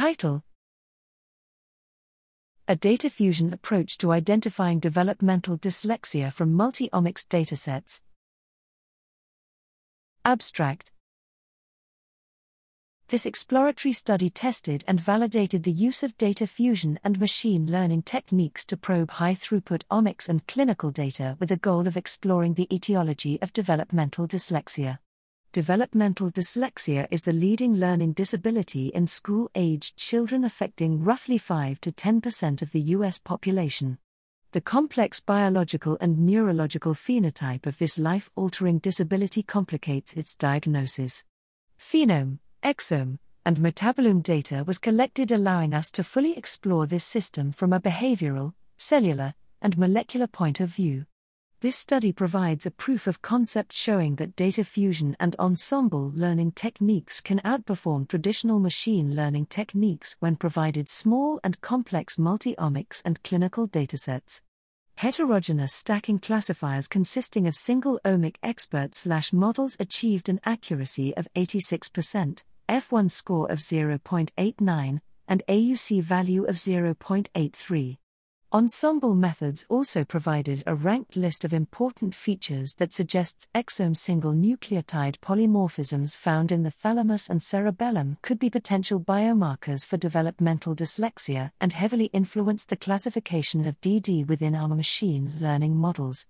Title A Data Fusion Approach to Identifying Developmental Dyslexia from Multi Omics Datasets. Abstract This exploratory study tested and validated the use of data fusion and machine learning techniques to probe high throughput omics and clinical data with the goal of exploring the etiology of developmental dyslexia. Developmental dyslexia is the leading learning disability in school aged children, affecting roughly 5 to 10% of the U.S. population. The complex biological and neurological phenotype of this life altering disability complicates its diagnosis. Phenome, exome, and metabolome data was collected, allowing us to fully explore this system from a behavioral, cellular, and molecular point of view. This study provides a proof of concept showing that data fusion and ensemble learning techniques can outperform traditional machine learning techniques when provided small and complex multi omics and clinical datasets. Heterogeneous stacking classifiers consisting of single omic experts slash models achieved an accuracy of 86%, F1 score of 0.89, and AUC value of 0.83. Ensemble methods also provided a ranked list of important features that suggests exome single nucleotide polymorphisms found in the thalamus and cerebellum could be potential biomarkers for developmental dyslexia and heavily influence the classification of DD within our machine learning models.